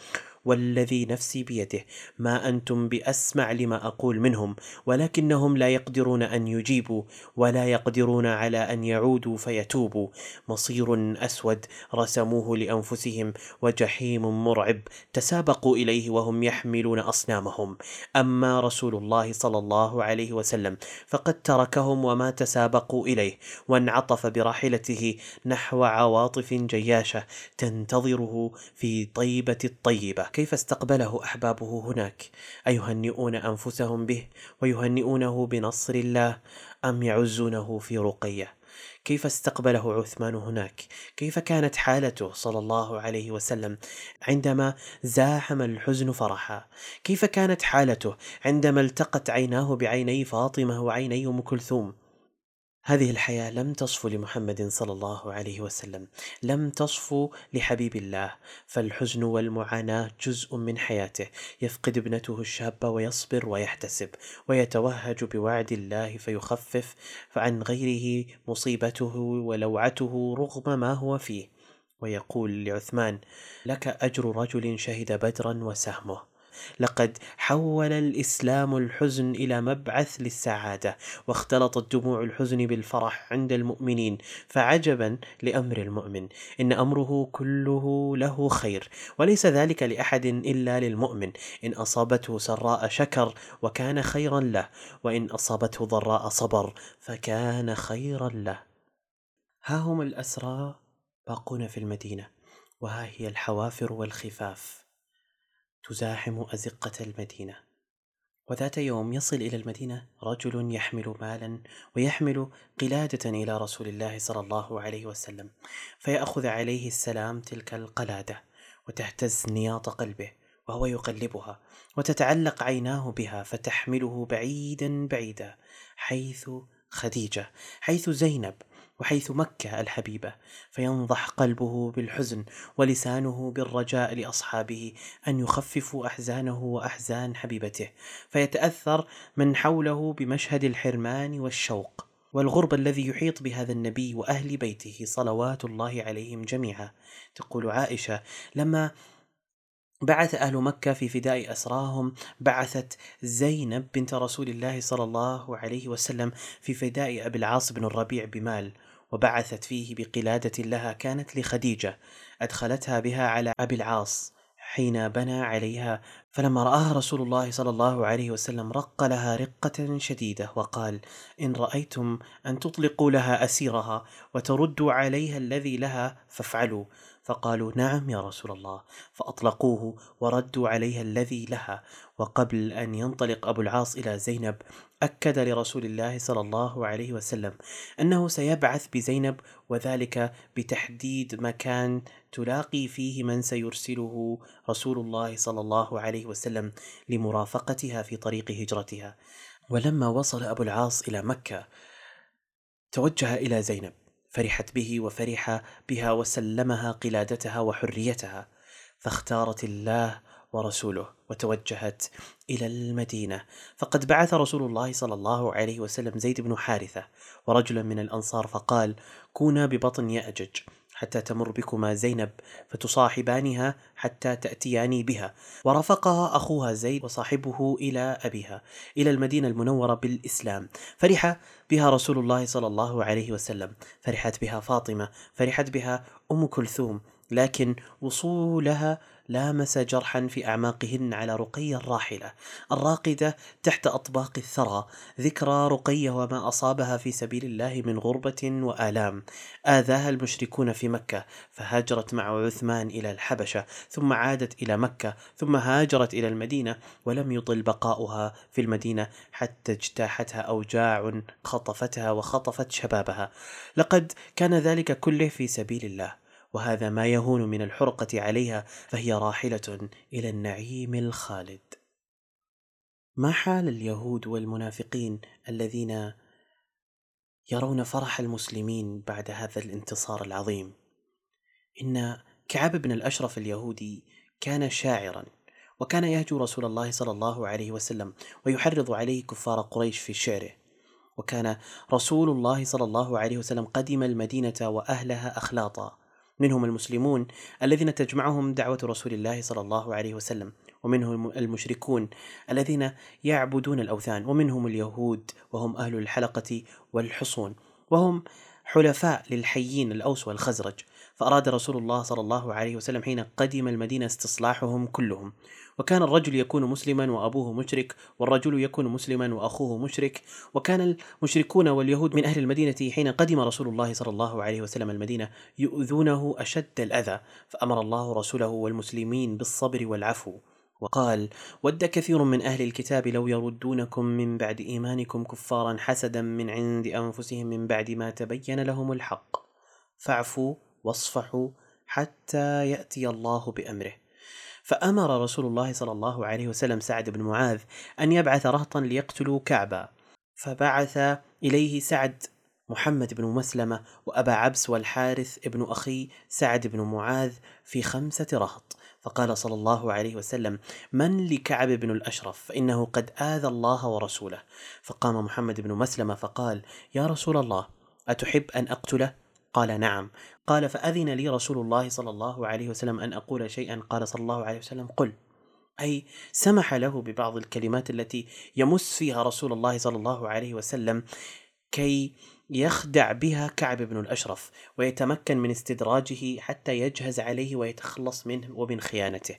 والذي نفسي بيده. ما أنتم بأسمع لما أقول منهم ولكنهم لا يقدرون أن يجيبوا ولا يقدرون على أن يعودوا فيتوبوا. مصير أسود رسموه لأنفسهم وجحيم مرعب تسابقوا إليه وهم يحملون أصنامهم. أما رسول الله صلى الله عليه وسلم فقد تركهم وما تسابقوا إليه وانعطف براحلته نحو عواطف جياشة تنتظره في طيبة الطيبة. كيف استقبله أحبابه هناك؟ أيهنئون أنفسهم به ويهنئونه بنصر الله أم يعزونه في رقية؟ كيف استقبله عثمان هناك؟ كيف كانت حالته صلى الله عليه وسلم عندما زاحم الحزن فرحا؟ كيف كانت حالته عندما التقت عيناه بعيني فاطمة وعيني أم كلثوم؟ هذه الحياة لم تصف لمحمد صلى الله عليه وسلم، لم تصف لحبيب الله، فالحزن والمعاناة جزء من حياته، يفقد ابنته الشابة ويصبر ويحتسب، ويتوهج بوعد الله فيخفف عن غيره مصيبته ولوعته رغم ما هو فيه، ويقول لعثمان: لك أجر رجل شهد بدرا وسهمه. لقد حول الإسلام الحزن إلى مبعث للسعادة واختلطت دموع الحزن بالفرح عند المؤمنين فعجبا لأمر المؤمن. إن أمره كله له خير وليس ذلك لأحد إلا للمؤمن. إن أصابته سراء شكر وكان خيرا له وإن أصابته ضراء صبر فكان خيرا له. ها هم الأسرى باقون في المدينة وها هي الحوافر والخفاف. تزاحم أزقة المدينة. وذات يوم يصل إلى المدينة رجل يحمل مالا ويحمل قلادة إلى رسول الله صلى الله عليه وسلم فيأخذ عليه السلام تلك القلادة وتهتز نياط قلبه وهو يقلبها وتتعلق عيناه بها فتحمله بعيدا بعيدا حيث خديجة حيث زينب وحيث مكة الحبيبة فينضح قلبه بالحزن ولسانه بالرجاء لأصحابه أن يخففوا أحزانه وأحزان حبيبته فيتأثر من حوله بمشهد الحرمان والشوق والغرب الذي يحيط بهذا النبي وأهل بيته صلوات الله عليهم جميعا. تقول عائشة لما بعث أهل مكة في فداء أسراهم بعثت زينب بنت رسول الله صلى الله عليه وسلم في فداء أبي العاص بن الربيع بمال وبعثت فيه بقلادة لها كانت لخديجة أدخلتها بها على أبي العاص حين بنى عليها. فلما رآها رسول الله صلى الله عليه وسلم رق لها رقة شديدة وقال: إن رأيتم أن تطلقوا لها أسيرها وتردوا عليها الذي لها فافعلوا، فقالوا نعم يا رسول الله فأطلقوه وردوا عليها الذي لها. وقبل أن ينطلق أبو العاص إلى زينب أكد لرسول الله صلى الله عليه وسلم أنه سيبعث بزينب وذلك بتحديد مكان تلاقي فيه من سيرسله رسول الله صلى الله عليه وسلم لمرافقتها في طريق هجرتها. ولما وصل أبو العاص إلى مكة توجه إلى زينب فرحت به وفرح بها وسلمها قلادتها وحريتها فاختارت الله ورسوله وتوجهت إلى المدينة. فقد بعث رسول الله صلى الله عليه وسلم زيد بن حارثة ورجلا من الأنصار فقال كونا ببطن يأجج حتى تمر بكما زينب فتصاحبانها حتى تأتياني بها. ورافقها أخوها زيد وصاحبه إلى أبيها إلى المدينة المنورة بالإسلام. فرح بها رسول الله صلى الله عليه وسلم. فرحت بها فاطمة فرحت بها أم كلثوم لكن وصولها لامس جرحا في أعماقهن على رقيه الراحلة الراقدة تحت أطباق الثرى ذكرى رقيه وما أصابها في سبيل الله من غربة وآلام. آذاها المشركون في مكة فهاجرت مع عثمان إلى الحبشة ثم عادت إلى مكة ثم هاجرت إلى المدينة ولم يطل بقاؤها في المدينة حتى اجتاحتها اوجاع خطفتها وخطفت شبابها. لقد كان ذلك كله في سبيل الله. وهذا ما يهون من الحرقة عليها فهي راحلة إلى النعيم الخالد. ما حال اليهود والمنافقين الذين يرون فرح المسلمين بعد هذا الانتصار العظيم؟ إن كعب بن الأشرف اليهودي كان شاعرا وكان يهجو رسول الله صلى الله عليه وسلم ويحرض عليه كفار قريش في شعره وكان رسول الله صلى الله عليه وسلم قدم المدينة وأهلها أخلاطا منهم المسلمون الذين تجمعهم دعوة رسول الله صلى الله عليه وسلم ومنهم المشركون الذين يعبدون الأوثان ومنهم اليهود وهم أهل الحلقة والحصون وهم حلفاء للحيين الأوس والخزرج. فأراد رسول الله صلى الله عليه وسلم حين قدم المدينة استصلاحهم كلهم. وكان الرجل يكون مسلما وأبوه مشرك والرجل يكون مسلما وأخوه مشرك. وكان المشركون واليهود من أهل المدينة حين قدم رسول الله صلى الله عليه وسلم المدينة يؤذونه أشد الأذى فأمر الله رسوله والمسلمين بالصبر والعفو. وقال ود كثير من أهل الكتاب لو يردونكم من بعد إيمانكم كفارا حسدا من عند أنفسهم من بعد ما تبين لهم الحق. فاعفوا واصفحوا حتى يأتي الله بأمره. فأمر رسول الله صلى الله عليه وسلم سعد بن معاذ أن يبعث رهطا ليقتلوا كعبا فبعث إليه سعد محمد بن مسلمة وأبا عبس والحارث ابن أخي سعد بن معاذ في خمسة رهط. فقال صلى الله عليه وسلم من لكعب بن الأشرف؟ فإنه قد آذى الله ورسوله. فقام محمد بن مسلمة فقال يا رسول الله أتحب أن أقتله؟ قال نعم. قال فأذن لي رسول الله صلى الله عليه وسلم أن أقول شيئا. قال صلى الله عليه وسلم قل. أي سمح له ببعض الكلمات التي يمس فيها رسول الله صلى الله عليه وسلم كي يخدع بها كعب بن الأشرف ويتمكن من استدراجه حتى يجهز عليه ويتخلص منه ومن خيانته.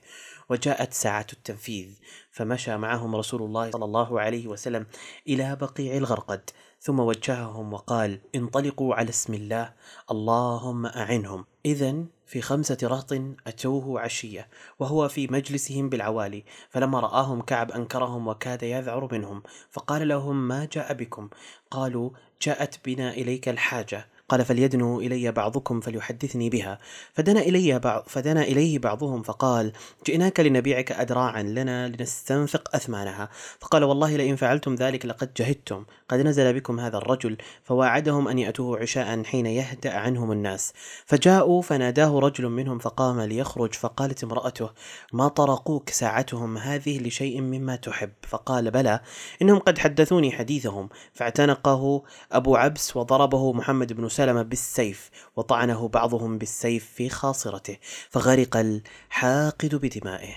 وجاءت ساعة التنفيذ. فمشى معهم رسول الله صلى الله عليه وسلم إلى بقيع الغرقد. ثم وجههم وقال انطلقوا على اسم الله اللهم أعنهم. إذا في خمسة رهط أتوه عشية وهو في مجلسهم بالعوالي. فلما رآهم كعب أنكرهم وكاد يذعر منهم فقال لهم ما جاء بكم؟ قالوا جاءت بنا إليك الحاجة. قال فليدنو إلي بعضكم فليحدثني بها. فدنا إلي بعض فدنا إليه بعضهم فقال جئناك لنبيعك أدراعا لنا لنستنفق أثمانها. فقال والله لئن فعلتم ذلك لقد جهدتم. قد نزل بكم هذا الرجل فواعدهم أن يأتوه عشاء حين يهدأ عنهم الناس. فجاءوا فناداه رجل منهم فقام ليخرج فقالت امرأته ما طرقوك ساعتهم هذه لشيء مما تحب؟ فقال بلى إنهم قد حدثوني حديثهم. فاعتنقه أبو عبس وضربه محمد بن سلمة بالسيف وطعنه بعضهم بالسيف في خاصرته فغرق الحاقد بدمائه.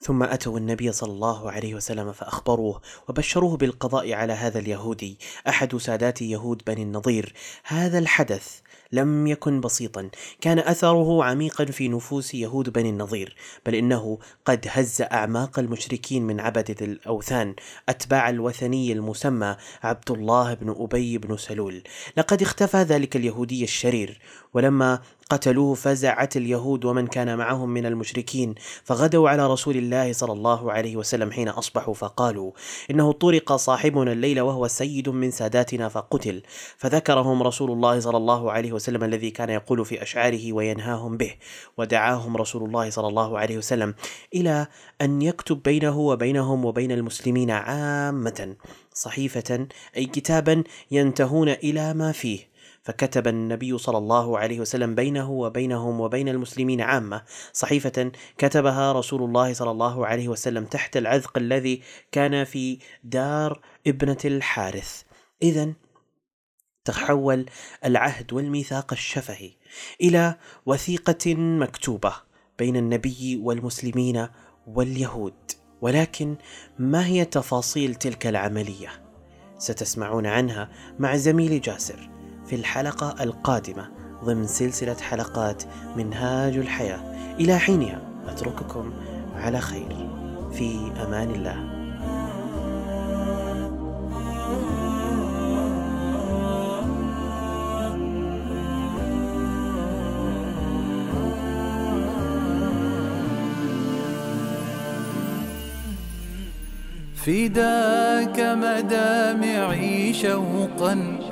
ثم أتوا النبي صلى الله عليه وسلم فأخبروه وبشروه بالقضاء على هذا اليهودي أحد سادات يهود بني النضير. هذا الحدث لم يكن بسيطا. كان أثره عميقا في نفوس يهود بني النضير بل إنه قد هز أعماق المشركين من عبده الأوثان أتباع الوثني المسمى عبد الله بن أبي بن سلول. لقد اختفى ذلك اليهودي الشرير ولما قتلوه فزعت اليهود ومن كان معهم من المشركين فغدوا على رسول الله صلى الله عليه وسلم حين أصبحوا فقالوا إنه طرق صاحبنا الليل وهو سيد من ساداتنا فقتل. فذكرهم رسول الله صلى الله عليه وسلم الذي كان يقول في أشعاره وينهاهم به ودعاهم رسول الله صلى الله عليه وسلم إلى أن يكتب بينه وبينهم وبين المسلمين عامة صحيفة أي كتابا ينتهون إلى ما فيه. فكتب النبي صلى الله عليه وسلم بينه وبينهم وبين المسلمين عامة صحيفة كتبها رسول الله صلى الله عليه وسلم تحت العذق الذي كان في دار ابنة الحارث. اذا تحول العهد والميثاق الشفهي إلى وثيقة مكتوبة بين النبي والمسلمين واليهود. ولكن ما هي تفاصيل تلك العملية؟ ستسمعون عنها مع زميلي جاسر. في الحلقة القادمة ضمن سلسلة حلقات منهاج الحياة. إلى حينها أترككم على خير. في أمان الله. فداك مدامعي شوقا.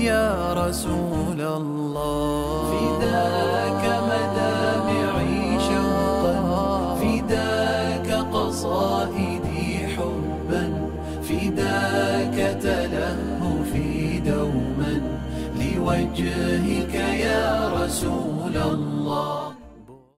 يا رسول الله. فداك مدامعي شوقا فداك قصائدي حبا فداك تلهفي دوما لوجهك يا رسول الله.